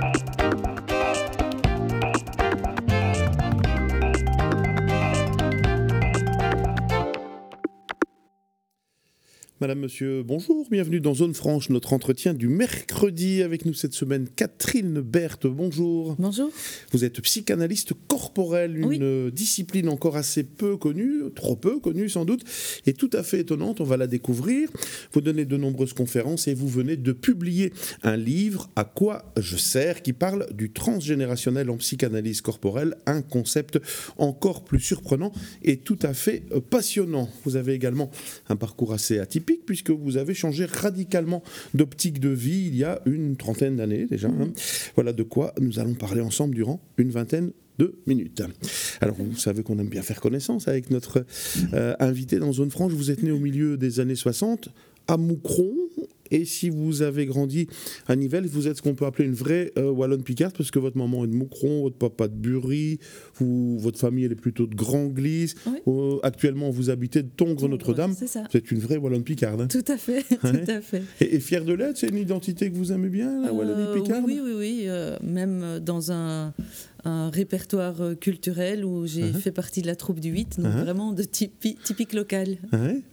Bye. Madame, Monsieur, bonjour, bienvenue dans Zone Franche, notre entretien du mercredi. Avec nous cette semaine, Catherine Berthe, bonjour. Bonjour. Vous êtes psychanalyste corporel, une discipline encore assez peu connue, trop peu connue sans doute, et tout à fait étonnante, on va la découvrir. Vous donnez de nombreuses conférences et vous venez de publier un livre, À quoi je sers, qui parle du transgénérationnel en psychanalyse corporelle, un concept encore plus surprenant et tout à fait passionnant. Vous avez également un parcours assez atypique puisque vous avez changé radicalement d'optique de vie il y a une trentaine d'années déjà. Hein. Voilà de quoi nous allons parler ensemble durant une vingtaine de minutes. Alors, vous savez qu'on aime bien faire connaissance avec notre euh, invité dans Zone Franche. Vous êtes né au milieu des années 60 à Moucron, et si vous avez grandi à Nivelles, vous êtes ce qu'on peut appeler une vraie euh, Wallonne Picard, parce que votre maman est de Moucron, votre papa de Bury, vous, votre famille elle est plutôt de Grand Glisse. Euh, actuellement, vous habitez de Tongres Notre-Dame. Vous êtes une vraie Wallonne Picarde. Hein. Tout à fait, tout à fait. Et, fier de l'être, c'est une identité que vous aimez bien, la Wallonie euh, Picarde Oui, oui, oui. même dans un un répertoire euh, culturel où j'ai uh-huh. fait partie de la troupe du 8, donc uh-huh. vraiment de typique local.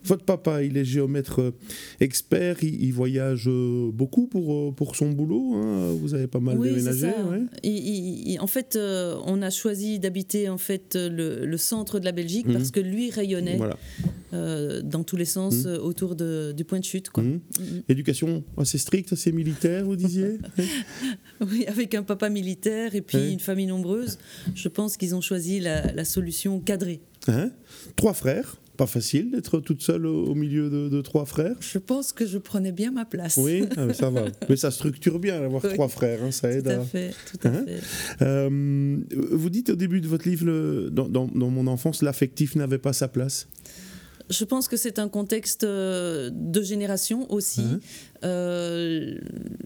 Votre papa, il est géomètre euh, expert, il, voyage euh, beaucoup pour, pour son boulot, hein. vous avez pas mal oui, déménagé. en fait, on a choisi d'habiter en fait le, centre de la Belgique mhm. parce que lui rayonnait dans tous les sens mhm. autour de, du point de chute. Quoi. Mhm. Éducation assez stricte, assez militaire, vous disiez Oui, avec un papa militaire et puis une famille non je pense qu'ils ont choisi la, solution cadrée. Hein? Trois frères pas facile d'être toute seule au, milieu de, trois frères. Je pense que je prenais bien ma place. Oui, ah, ça va. Mais ça structure bien d'avoir trois frères, hein, ça aide. Tout à, fait. Tout à hein? fait. Euh, vous dites au début de votre livre, dans, mon enfance, l'affectif n'avait pas sa place. Je pense que c'est un contexte euh, de génération aussi. Euh,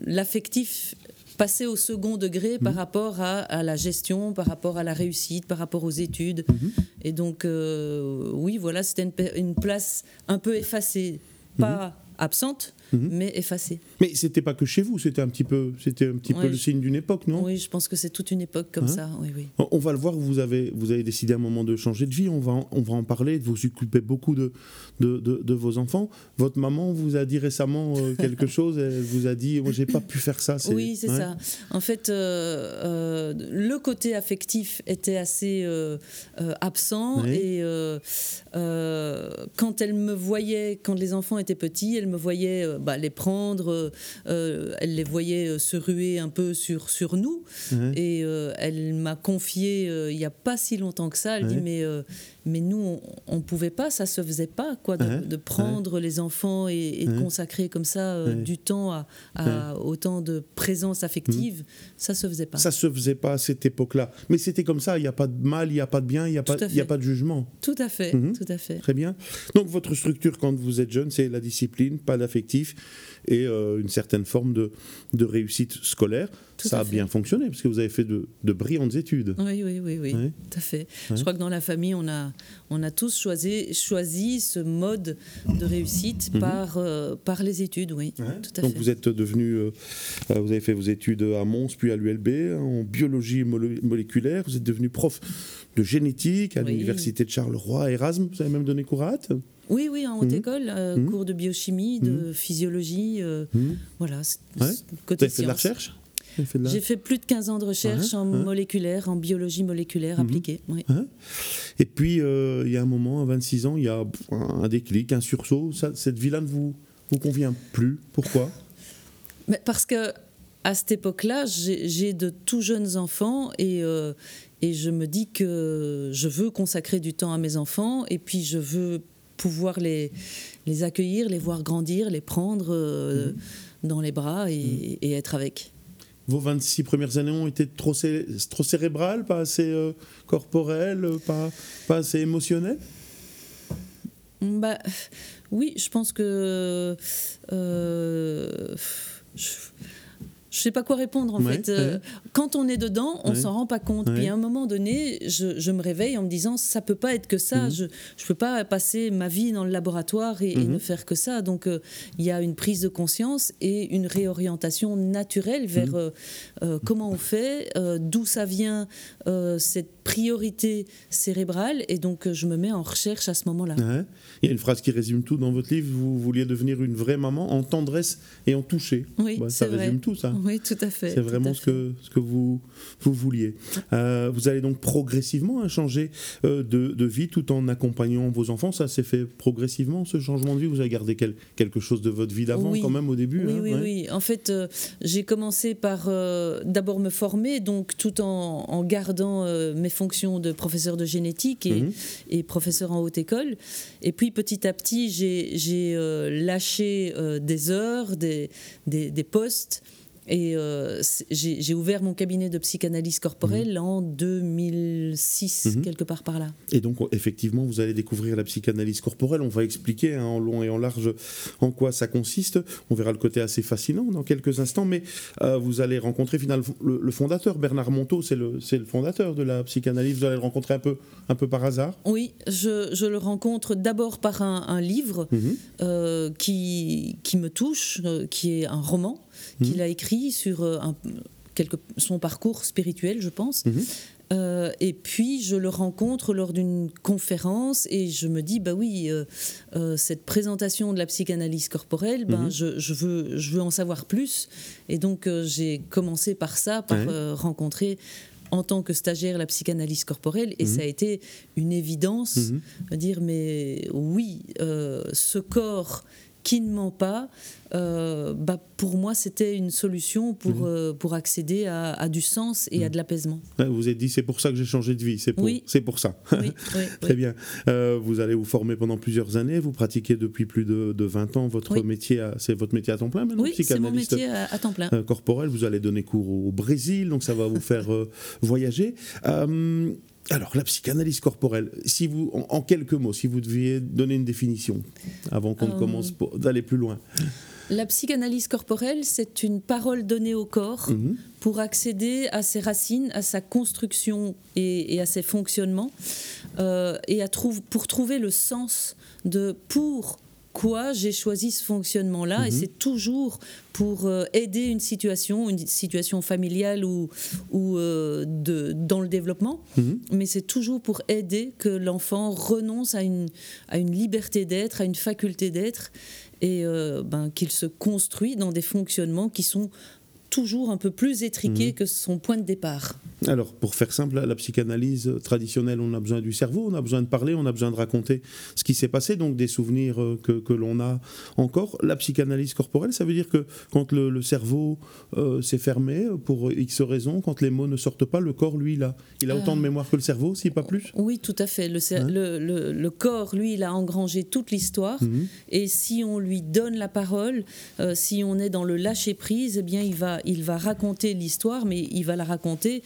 l'affectif passer au second degré par mhm. rapport à, la gestion, par rapport à la réussite, par rapport aux études. Mhm. Et donc, euh, oui, voilà, c'était une, place un peu effacée, pas absente, Mhm. mais effacé. Mais c'était pas que chez vous, c'était un petit peu, c'était un petit peu le signe d'une époque, non? Oui, je pense que c'est toute une époque comme hein ça. Oui, oui. On va le voir. Vous avez, vous avez décidé à un moment de changer de vie. On va, en, on va en parler. Vous occupez beaucoup de de, de, vos enfants. Votre maman vous a dit récemment euh, quelque chose. Elle vous a dit, moi, j'ai pas pu faire ça. Oui, c'est ça. En fait, euh, euh, le côté affectif était assez absent et quand elle me voyait, quand les enfants étaient petits, elle me voyait bah, les prendre. Euh, euh, elle les voyait euh, se ruer un peu sur, sur nous. Et elle m'a confié, il n'y a pas si longtemps que ça, elle dit, mais mais nous, on ne pouvait pas, ça se faisait pas, quoi, de, prendre les enfants et, de consacrer comme ça euh, du temps à, autant de présence affective, mmh. ça se faisait pas. Ça se faisait pas à cette époque-là. Mais c'était comme ça, il n'y a pas de mal, il n'y a pas de bien, il n'y a, pas, a pas de jugement. Tout à fait, mmh. tout à fait. Très bien. Donc votre structure quand vous êtes jeune, c'est la discipline, pas et euh, une certaine forme de réussite scolaire. Ça a bien fonctionné parce que vous avez fait de, de brillantes études. Oui, oui, oui, oui, tout à fait. Je crois que dans la famille, on a, on a tous choisi, choisi ce mode de réussite mhm. par, euh, par les études, oui. Tout à Donc vous êtes devenu, euh, vous avez fait vos études à Mons puis à l'ULB en biologie moléculaire. Vous êtes devenu prof de génétique à l'université de Charleroi, Erasme. Vous avez même donné cours à hâte oui, oui, en haute mhm. école, euh, mhm. cours de biochimie, de physiologie, euh, voilà, côté fait de la recherche? J'ai fait plus de 15 ans de recherche en moléculaire, en biologie moléculaire appliquée. Et puis, euh, il y a un moment, à 26 ans, il y a un déclic, un sursaut. cette vie-là ne vous, vous convient plus. Pourquoi? Mais Parce que à cette époque-là, j'ai de tout jeunes enfants et, et je me dis que je veux consacrer du temps à mes enfants et puis je veux pouvoir les, les accueillir, les voir grandir, les prendre euh, mhm. dans les bras et, et, être avec. Vos 26 premières années ont été trop, trop cérébrales, pas assez euh, corporelles, pas, pas assez émotionnelles? Bah, Oui, je pense que. Euh, je sais pas quoi répondre en fait. Euh, quand on est dedans, on s'en rend pas compte. Puis à un moment donné, je, me réveille en me disant ça peut pas être que ça. Mhm. Je ne peux pas passer ma vie dans le laboratoire et, mhm. ne faire que ça. Donc euh, il y a une prise de conscience et une réorientation naturelle vers mhm. euh, comment on fait, d'où ça vient cette priorité cérébrale. Et donc je me mets en recherche à ce moment-là. Il y a une phrase qui résume tout dans votre livre. Vous vouliez devenir une vraie maman en tendresse et en toucher. Oui, bah, ça résume tout ça. Oui, tout à fait. C'est vraiment ce que, ce que vous, vous vouliez. Euh, vous allez donc progressivement hein, changer euh, de, de, vie tout en accompagnant vos enfants. Ça s'est fait progressivement, ce changement de vie? Vous avez gardé quelque chose de votre vie d'avant quand même au début Oui, hein, oui, oui. En fait, euh, j'ai commencé par d'abord me former, donc tout en, en gardant mes fonctions de professeur de génétique et, mhm. et, professeur en haute école. Et puis petit à petit, j'ai lâché des heures, des, des, des postes et euh, j'ai ouvert mon cabinet de psychanalyse corporelle mhm. en 2006, mhm. quelque part par là. Et donc, effectivement, vous allez découvrir la psychanalyse corporelle. On va expliquer hein, en long et en large en quoi ça consiste. On verra le côté assez fascinant dans quelques instants. Mais euh, vous allez rencontrer finalement le, fondateur, Bernard Monteau, c'est le, le, fondateur de la psychanalyse. Vous allez le rencontrer un peu, un peu par hasard? Oui, je, je le rencontre d'abord par un, livre mhm. euh, qui, qui me touche, qui est un roman qu'il mhm. a écrit sur euh, son parcours spirituel, je pense. Mhm. Euh, et puis je le rencontre lors d'une conférence et je me dis bah oui euh, cette présentation de la psychanalyse corporelle ben, mhm. je, je, veux je veux en savoir plus et donc j'ai commencé par ça par rencontrer en tant que stagiaire la psychanalyse corporelle et ça a été une évidence de dire mais oui ce corps qui ne ment pas, euh, bah, pour moi, c'était une solution pour, mhm. euh, pour accéder à, du sens et à mhm. de l'apaisement. vous avez dit, c'est pour ça que j'ai changé de vie, c'est pour, c'est pour ça. Oui, Très bien. Euh, vous allez vous former pendant plusieurs années, vous pratiquez depuis plus de, de 20 ans votre métier, c'est votre métier à temps plein maintenant Oui, c'est mon métier à, temps plein. corporel, vous allez donner cours au Brésil, donc ça va vous faire voyager. Alors, la psychanalyse corporelle, si vous, en, quelques mots, si vous deviez donner une définition avant qu'on ne euh, commence d'aller plus loin. La psychanalyse corporelle, c'est une parole donnée au corps mhm. pour accéder à ses racines, à sa construction et, à ses fonctionnements, euh, et à pour trouver le sens de pour quoi j'ai choisi ce fonctionnement-là. Et mhm. c'est toujours pour euh, aider une situation, une situation familiale ou, ou euh, de, dans le développement. Mhm. Mais c'est toujours pour aider que l'enfant renonce à une, à une liberté d'être, à une faculté d'être et euh, ben, qu'il se construit dans des fonctionnements qui sont toujours un peu plus étriqué mhm. que son point de départ. Alors, pour faire simple, la psychanalyse traditionnelle, on a besoin du cerveau, on a besoin de parler, on a besoin de raconter ce qui s'est passé, donc des souvenirs euh, que, que l'on a encore. La psychanalyse corporelle, ça veut dire que quand le, cerveau euh, s'est fermé pour X raisons, quand les mots ne sortent pas, le corps, lui, il a, il a autant de euh, mémoire que le cerveau, si pas plus? Oui, tout à fait. Le, hein le, le, corps, lui, il a engrangé toute l'histoire. Mhm. Et si on lui donne la parole, si on est dans le lâcher-prise, eh bien, il va, il va raconter l'histoire, mais il va la raconter euh,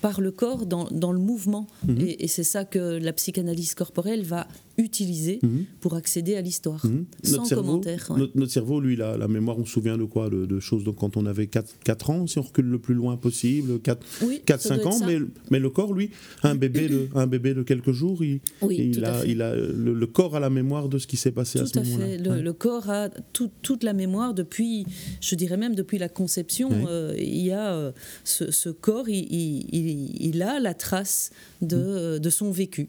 par le corps dans, dans le mouvement. Mhm. Et, c'est ça que la psychanalyse corporelle va utiliser mhm. pour accéder à l'histoire, mhm. sans commentaire. Notre, cerveau, lui, la, la mémoire, on se souvient de quoi de, choses donc, quand on avait 4, 4, ans, si on recule le plus loin possible, 4, 4 5 ans, mais, mais, le corps, lui, un bébé de, un bébé de quelques jours, il, il, a, il a, le, corps a la mémoire de ce qui s'est passé à ce moment-là. Le, le, corps a toute la mémoire depuis, je dirais même depuis la conception. Euh, il y a euh, ce, ce, corps, il, il, a la trace de, de son vécu.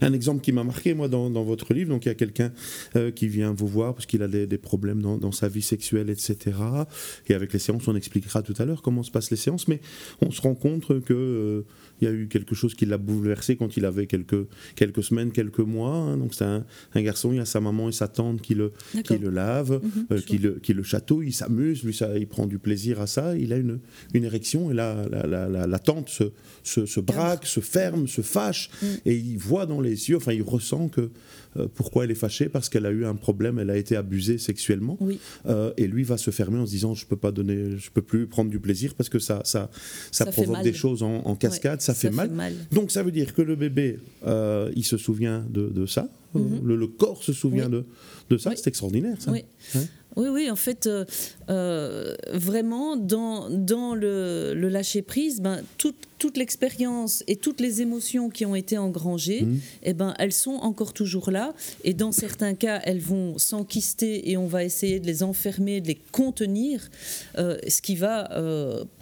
Un exemple qui m'a marqué, moi, dans, dans, votre livre, donc il y a quelqu'un euh, qui vient vous voir parce qu'il a des, des problèmes dans, dans, sa vie sexuelle, etc. Et avec les séances, on expliquera tout à l'heure comment se passent les séances, mais on se rend compte que il y a eu quelque chose qui l'a bouleversé quand il avait quelques, quelques semaines, quelques mois. Hein. Donc c'est un, garçon, il y a sa maman et sa tante qui le, qui le lavent, mhm, euh, qui, le, qui le chatouille, il s'amuse, lui ça, il prend du plaisir à ça, il a une, une érection et là la, la, la, tante se, se, se, braque, se ferme, se fâche mm. et il voit dans les yeux, enfin il ressent que euh, pourquoi elle est fâchée Parce qu'elle a eu un problème, elle a été abusée sexuellement. Euh, et lui va se fermer en se disant je peux pas donner, je peux plus prendre du plaisir parce que ça, ça, ça, provoque des choses en, cascade, ça, fait, mal. Donc ça veut dire que le bébé, euh, il se souvient de, ça. Le, corps se souvient de, de ça. C'est extraordinaire ça. Oui. Oui, oui, en fait, vraiment, dans, dans le, lâcher-prise, ben, toute, toute l'expérience et toutes les émotions qui ont été engrangées, mmh. eh ben, elles sont encore toujours là. Et dans certains cas, elles vont s'enquister et on va essayer de les enfermer, de les contenir, ce qui va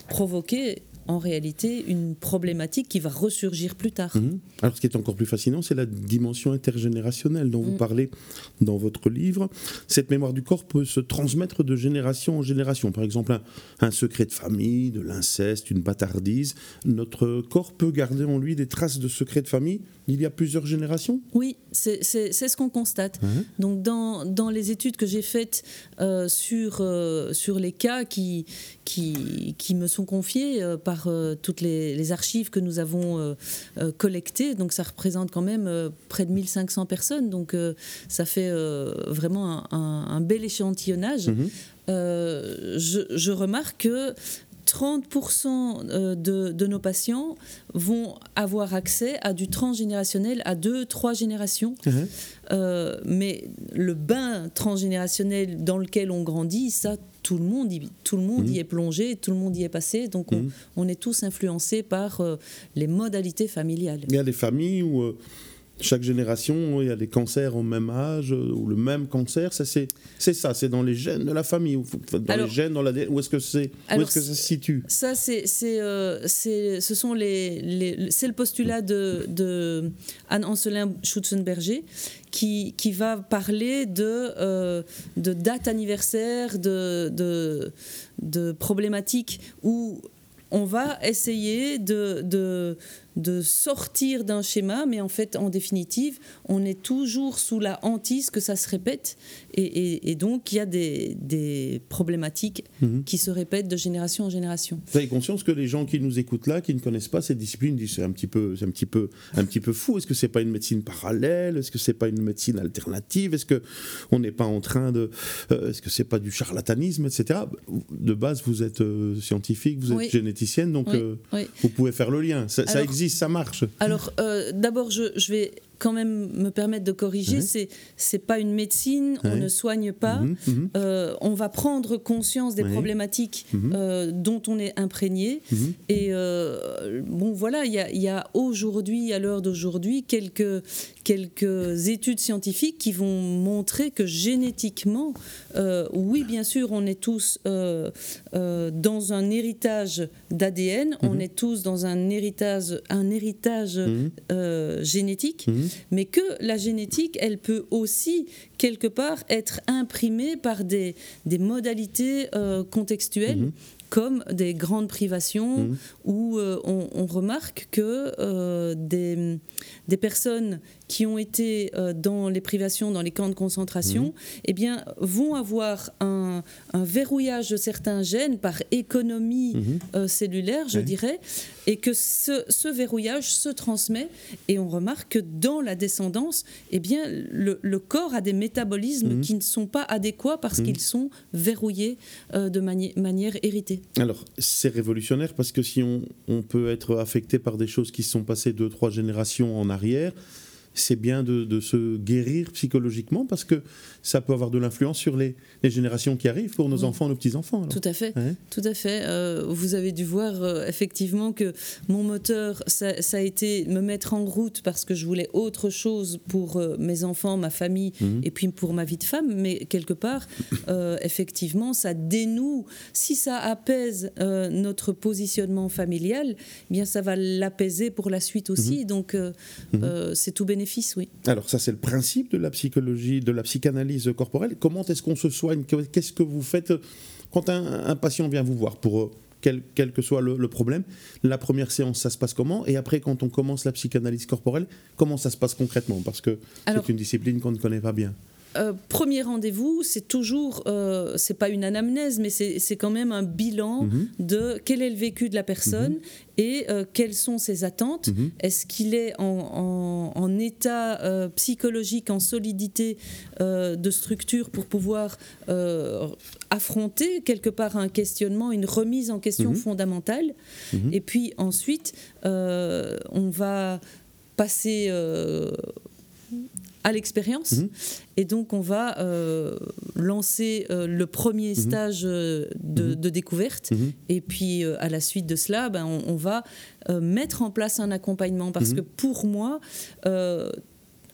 provoquer en réalité une problématique qui va ressurgir plus tard. Mhm. Alors ce qui est encore plus fascinant, c'est la dimension intergénérationnelle dont vous mm. parlez dans votre livre. Cette mémoire du corps peut se transmettre de génération en génération. Par exemple, un, secret de famille, de l'inceste, une bâtardise. Notre corps peut garder en lui des traces de secrets de famille il y a plusieurs générations? Oui, c'est ce qu'on constate. Mhm. Donc dans, dans, les études que j'ai faites euh, sur, euh, sur les cas qui, qui, qui me sont confiés euh, par euh, toutes les, archives que nous avons euh, collectées. Donc ça représente quand même près de 1500 personnes. Donc ça fait vraiment un, bel échantillonnage. Mhm. je, remarque que 30% de, de, nos patients vont avoir accès à du transgénérationnel à deux, trois générations. Mhm. mais le bain transgénérationnel dans lequel on grandit, ça, tout le monde, y, tout le monde y mhm. est plongé, tout le monde y est passé, donc on, mhm. est tous influencés par euh, les modalités familiales. Il y a des familles où euh, chaque génération, il y a des cancers au même âge euh, ou le même cancer. Ça, c'est, c'est ça, c'est dans les gènes de la famille, dans les gènes, dans. Où est-ce que c'est Où est-ce que ça se situe? Ça, c'est, c'est, euh, c'est, ce sont les, les, c'est le postulat de, de Anne Ancelin Schutzenberger qui, qui va parler de, euh, de date anniversaire, de, de, de problématiques où on va essayer de, de de sortir d'un schéma, mais en fait, en définitive, on est toujours sous la hantise que ça se répète, et, donc il y a des, problématiques mhm. qui se répètent de génération en génération. Vous avez conscience que les gens qui nous écoutent là, qui ne connaissent pas cette discipline, disent c'est un petit peu, c'est un petit peu, un petit peu fou. Est-ce que c'est pas une médecine parallèle? Est-ce que c'est pas une médecine alternative? Est-ce que on n'est pas en train de, euh, est-ce que c'est pas du charlatanisme, etc. De base, vous êtes euh, scientifique, vous êtes généticienne, donc euh, vous pouvez faire le lien. Ça, existe ça marche. Alors, euh, d'abord, je, je, vais quand même me permettre de corriger, c'est c'est pas une médecine, on ne soigne pas, mhm, mhm. Euh, on va prendre conscience des problématiques mhm. euh, dont on est imprégné. Et euh, bon, voilà, il y a, y a aujourd'hui, à l'heure d'aujourd'hui, quelques quelques études scientifiques qui vont montrer que génétiquement, oui, bien sûr, on est tous dans un héritage d'ADN, on est tous dans un héritage, un héritage génétique. Mais que la génétique, elle peut aussi, quelque part, être imprimée par des, des modalités euh, contextuelles. Mhm. comme des grandes privations mhm. où euh, on, remarque que euh, des, des, personnes qui ont été dans les privations, dans les camps de concentration, mhm. eh bien, vont avoir un, un, verrouillage de certains gènes par économie cellulaire, je dirais, et que ce, ce, verrouillage se transmet et on remarque que dans la descendance, eh bien, le, le corps a des métabolismes mhm. qui ne sont pas adéquats parce mhm. qu'ils sont verrouillés euh, de manière héritée. Alors, c'est révolutionnaire parce que si on, on peut être affecté par des choses qui sont passées deux, trois générations en arrière, c'est bien de, se guérir psychologiquement parce que ça peut avoir de l'influence sur les, générations qui arrivent pour nos enfants, nos petits-enfants. Tout à fait, tout à fait. Euh, vous avez dû voir euh, effectivement que mon moteur, ça, a été me mettre en route parce que je voulais autre chose pour euh, mes enfants, ma famille mhm. et puis pour ma vie de femme. Mais quelque part, effectivement, ça dénoue. Si ça apaise notre positionnement familial, eh bien ça va l'apaiser pour la suite aussi. Mhm. Donc mhm. c'est tout bénéfique oui. Alors ça, c'est le principe de la psychologie, de la psychanalyse corporelle. Comment est-ce qu'on se soigne? Qu'est-ce que vous faites quand un, patient vient vous voir pour euh, quel, quel que soit le, problème? La première séance, ça se passe comment? Et après, quand on commence la psychanalyse corporelle, comment ça se passe concrètement? Parce que c'est une discipline qu'on ne connaît pas bien. Euh, premier rendez-vous, c'est toujours, euh, c'est pas une anamnèse, mais c'est quand même un bilan mhm. de quel est le vécu de la personne mhm. et euh, quelles sont ses attentes. Mhm. Est-ce qu'il est en, en, état psychologique, en solidité de structure pour pouvoir affronter quelque part un questionnement, une remise en question fondamentale. Et puis ensuite, on va passer à l'expérience. Mhm. Et donc, on va euh, lancer euh, le premier mhm. stage euh, de, découverte. Et puis, à la suite de cela, ben, on, on, va mettre en place un accompagnement. Parce que pour moi,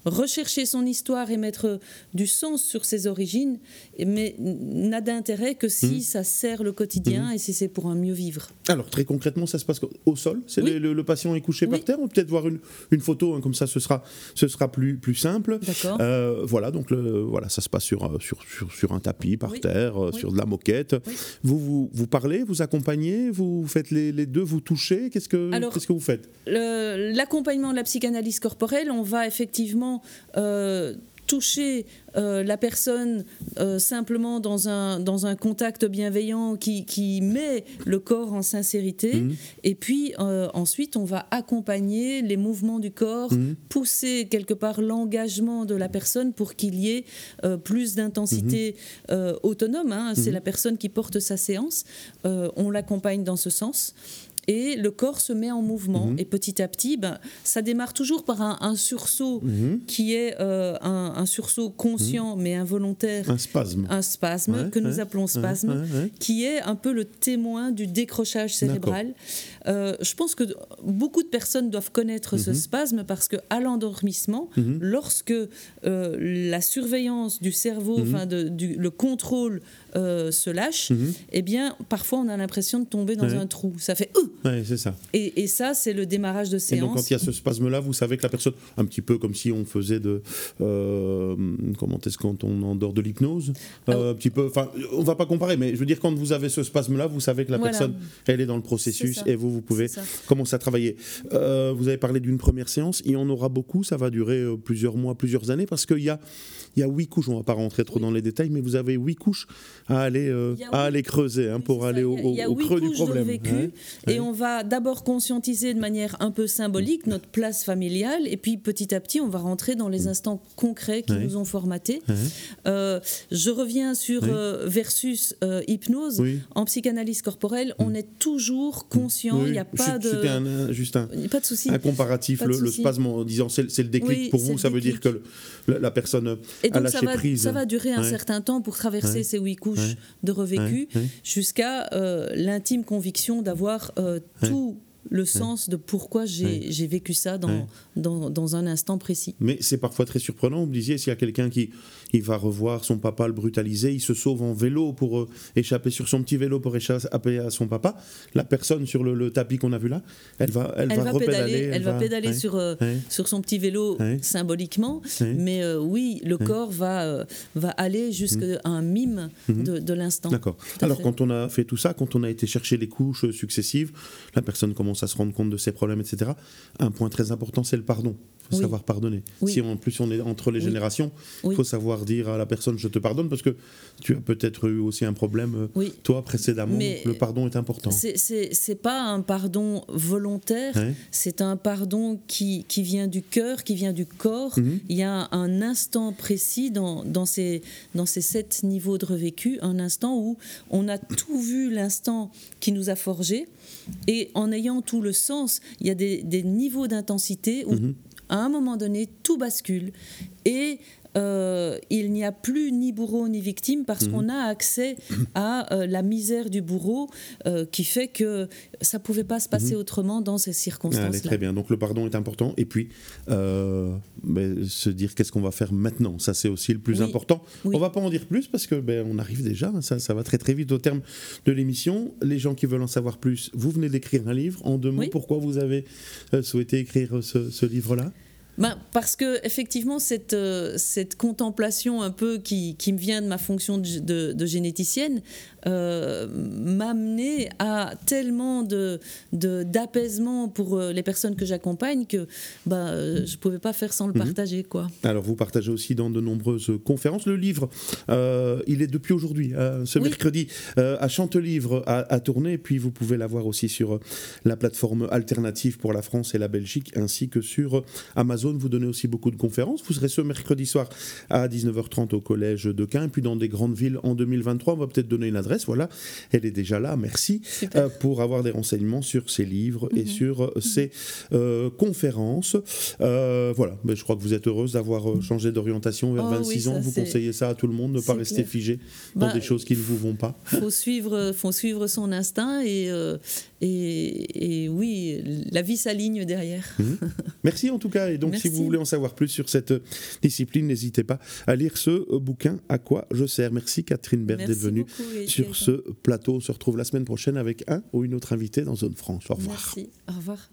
rechercher son histoire et mettre du sens sur ses origines, mais n'a d'intérêt que si mhm. ça sert le quotidien mhm. et si c'est pour un mieux vivre. Alors très concrètement, ça se passe au sol? C'est le, patient est couché par terre On peut peut-être voir une, une photo, hein, comme ça ce sera, ce sera plus, plus simple? Euh, voilà, donc le, voilà, ça se passe sur, euh, sur, sur, un tapis par terre, euh, sur de la moquette. Vous, vous, vous parlez, vous accompagnez, vous faites les, les deux, vous touchez? Qu'est-ce que, qu'est-ce que vous faites? L'accompagnement de la psychanalyse corporelle, on va effectivement euh, toucher euh, la personne euh, simplement dans un, dans un contact bienveillant qui, qui met le corps en sincérité. Mhm. Et puis ensuite, on va accompagner les mouvements du corps, mhm. pousser quelque part l'engagement de la personne pour qu'il y ait plus d'intensité mhm. autonome. Hein. C'est la personne qui porte sa séance. on l'accompagne dans ce sens et le corps se met en mouvement. Mhm. Et petit à petit, ben, ça démarre toujours par un, sursaut mhm. qui est euh, un, sursaut conscient mhm. mais involontaire. Un spasme. Un spasme que nous appelons spasme, qui est un peu le témoin du décrochage cérébral. Euh, je pense que beaucoup de personnes doivent connaître ce spasme parce que à l'endormissement, lorsque euh, la surveillance du cerveau, enfin le contrôle se lâche, eh bien parfois on a l'impression de tomber dans un trou. Ça fait Ouais, c'est ça. Et, ça, c'est le démarrage de séance. Et donc, quand il y a ce spasme-là, vous savez que la personne, un petit peu comme si on faisait de. Euh, comment est-ce quand on endort de l'hypnose ah euh, Un petit peu. Enfin, on va pas comparer, mais je veux dire, quand vous avez ce spasme-là, vous savez que la personne, elle est dans le processus et vous, vous pouvez commencer à travailler. Euh, vous avez parlé d'une première séance, il y en aura beaucoup, ça va durer plusieurs mois, plusieurs années, parce qu'il y a il y a huit couches, on ne va pas rentrer trop dans les détails, mais vous avez huit couches à aller, euh, à aller creuser hein, pour aller au, creux du problème. vécu, et on va d'abord conscientiser de manière un peu symbolique notre place familiale, et puis petit à petit, on va rentrer dans les instants concrets qui nous ont formatés. Euh, je reviens sur euh, versus hypnose. En psychanalyse corporelle, on est toujours conscient, il n'y a pas de... C'était juste un, pas de souci. un comparatif, le, spasme en disant c'est le déclic pour vous, ça veut dire que la personne et donc ça va, ça va durer un certain temps pour traverser ces huit couches de revécu jusqu'à euh, l'intime conviction d'avoir euh, tout le sens de pourquoi j'ai vécu ça dans, dans, dans, un instant précis. Mais c'est parfois très surprenant. Vous me disiez, s'il y a quelqu'un qui il va revoir son papa le brutaliser, il se sauve en vélo pour euh, échapper sur son petit vélo pour échapper à son papa. La personne sur le, tapis qu'on a vu là, elle va, elle, va, pédaler, elle, va, pédaler sur, euh, sur son petit vélo symboliquement, mais euh, oui, le corps va, va aller jusqu'à mmh. un mime mmh. de, l'instant. D'accord. Alors quand on a fait tout ça, quand on a été chercher les couches successives, la personne commence à se rendre compte de ses problèmes, etc. Un point très important, c'est le pardon. Faut savoir pardonner. Si en plus on est entre les générations, il faut savoir dire à la personne je te pardonne parce que tu as peut-être eu aussi un problème euh, toi précédemment. le pardon est important. C'est pas un pardon volontaire, c'est un pardon qui, qui, vient du cœur, qui vient du corps. Mhm. Il y a un instant précis dans, dans, ces, dans ces sept niveaux de revécu, un instant où on a tout vu l'instant qui nous a forgé. Et en ayant tout le sens, il y a des, des niveaux d'intensité où mhm à un moment donné, tout bascule. Et euh, il n'y a plus ni bourreau ni victime parce mhm. qu'on a accès à euh, la misère du bourreau euh, qui fait que ça ne pouvait pas se passer mhm. autrement dans ces circonstances-là. très bien, donc le pardon est important. Et puis, ben, se dire qu'est-ce qu'on va faire maintenant, ça c'est aussi le plus important. On ne va pas en dire plus parce que ben, on arrive déjà, ça, ça va très très vite au terme de l'émission. Les gens qui veulent en savoir plus, vous venez d'écrire un livre. En deux mots, pourquoi vous avez souhaité écrire ce livre-là? Ben, parce que effectivement cette, euh, cette contemplation un peu qui, qui, me vient de ma fonction de, de, généticienne euh, m'a amené à tellement de d'apaisement pour euh, les personnes que j'accompagne que ben, je ne pouvais pas faire sans le mhm. partager. Quoi. Alors vous partagez aussi dans de nombreuses conférences. Le livre, il est depuis aujourd'hui, ce mercredi, à Chantelivre à, à tourner, puis vous pouvez l'avoir aussi sur la plateforme alternative pour la France et la Belgique, ainsi que sur Amazon vous donnez aussi beaucoup de conférences. Vous serez ce mercredi soir à 19h30 au collège de Quin, puis dans des grandes villes en 2023. On va peut-être donner une adresse adresse. Voilà, elle est déjà là. Merci pour avoir des renseignements sur ses livres et mhm. sur ses conférences. voilà, mais je crois que vous êtes heureuse d'avoir changé d'orientation vers 26 ans. Vous conseillez ça à tout le monde, ne pas rester figé dans bah, des choses qui ne vous vont pas. Faut suivre, faut suivre son instinct et, et, oui, la vie s'aligne derrière. Mhm. Merci en tout cas. Et donc, si vous voulez en savoir plus sur cette discipline, n'hésitez pas à lire ce bouquin À quoi je sers. Merci Catherine Bert d'être venue sur ce plateau. On se retrouve la semaine prochaine avec un ou une autre invitée dans Zone Franche. Au revoir. Merci. Au revoir.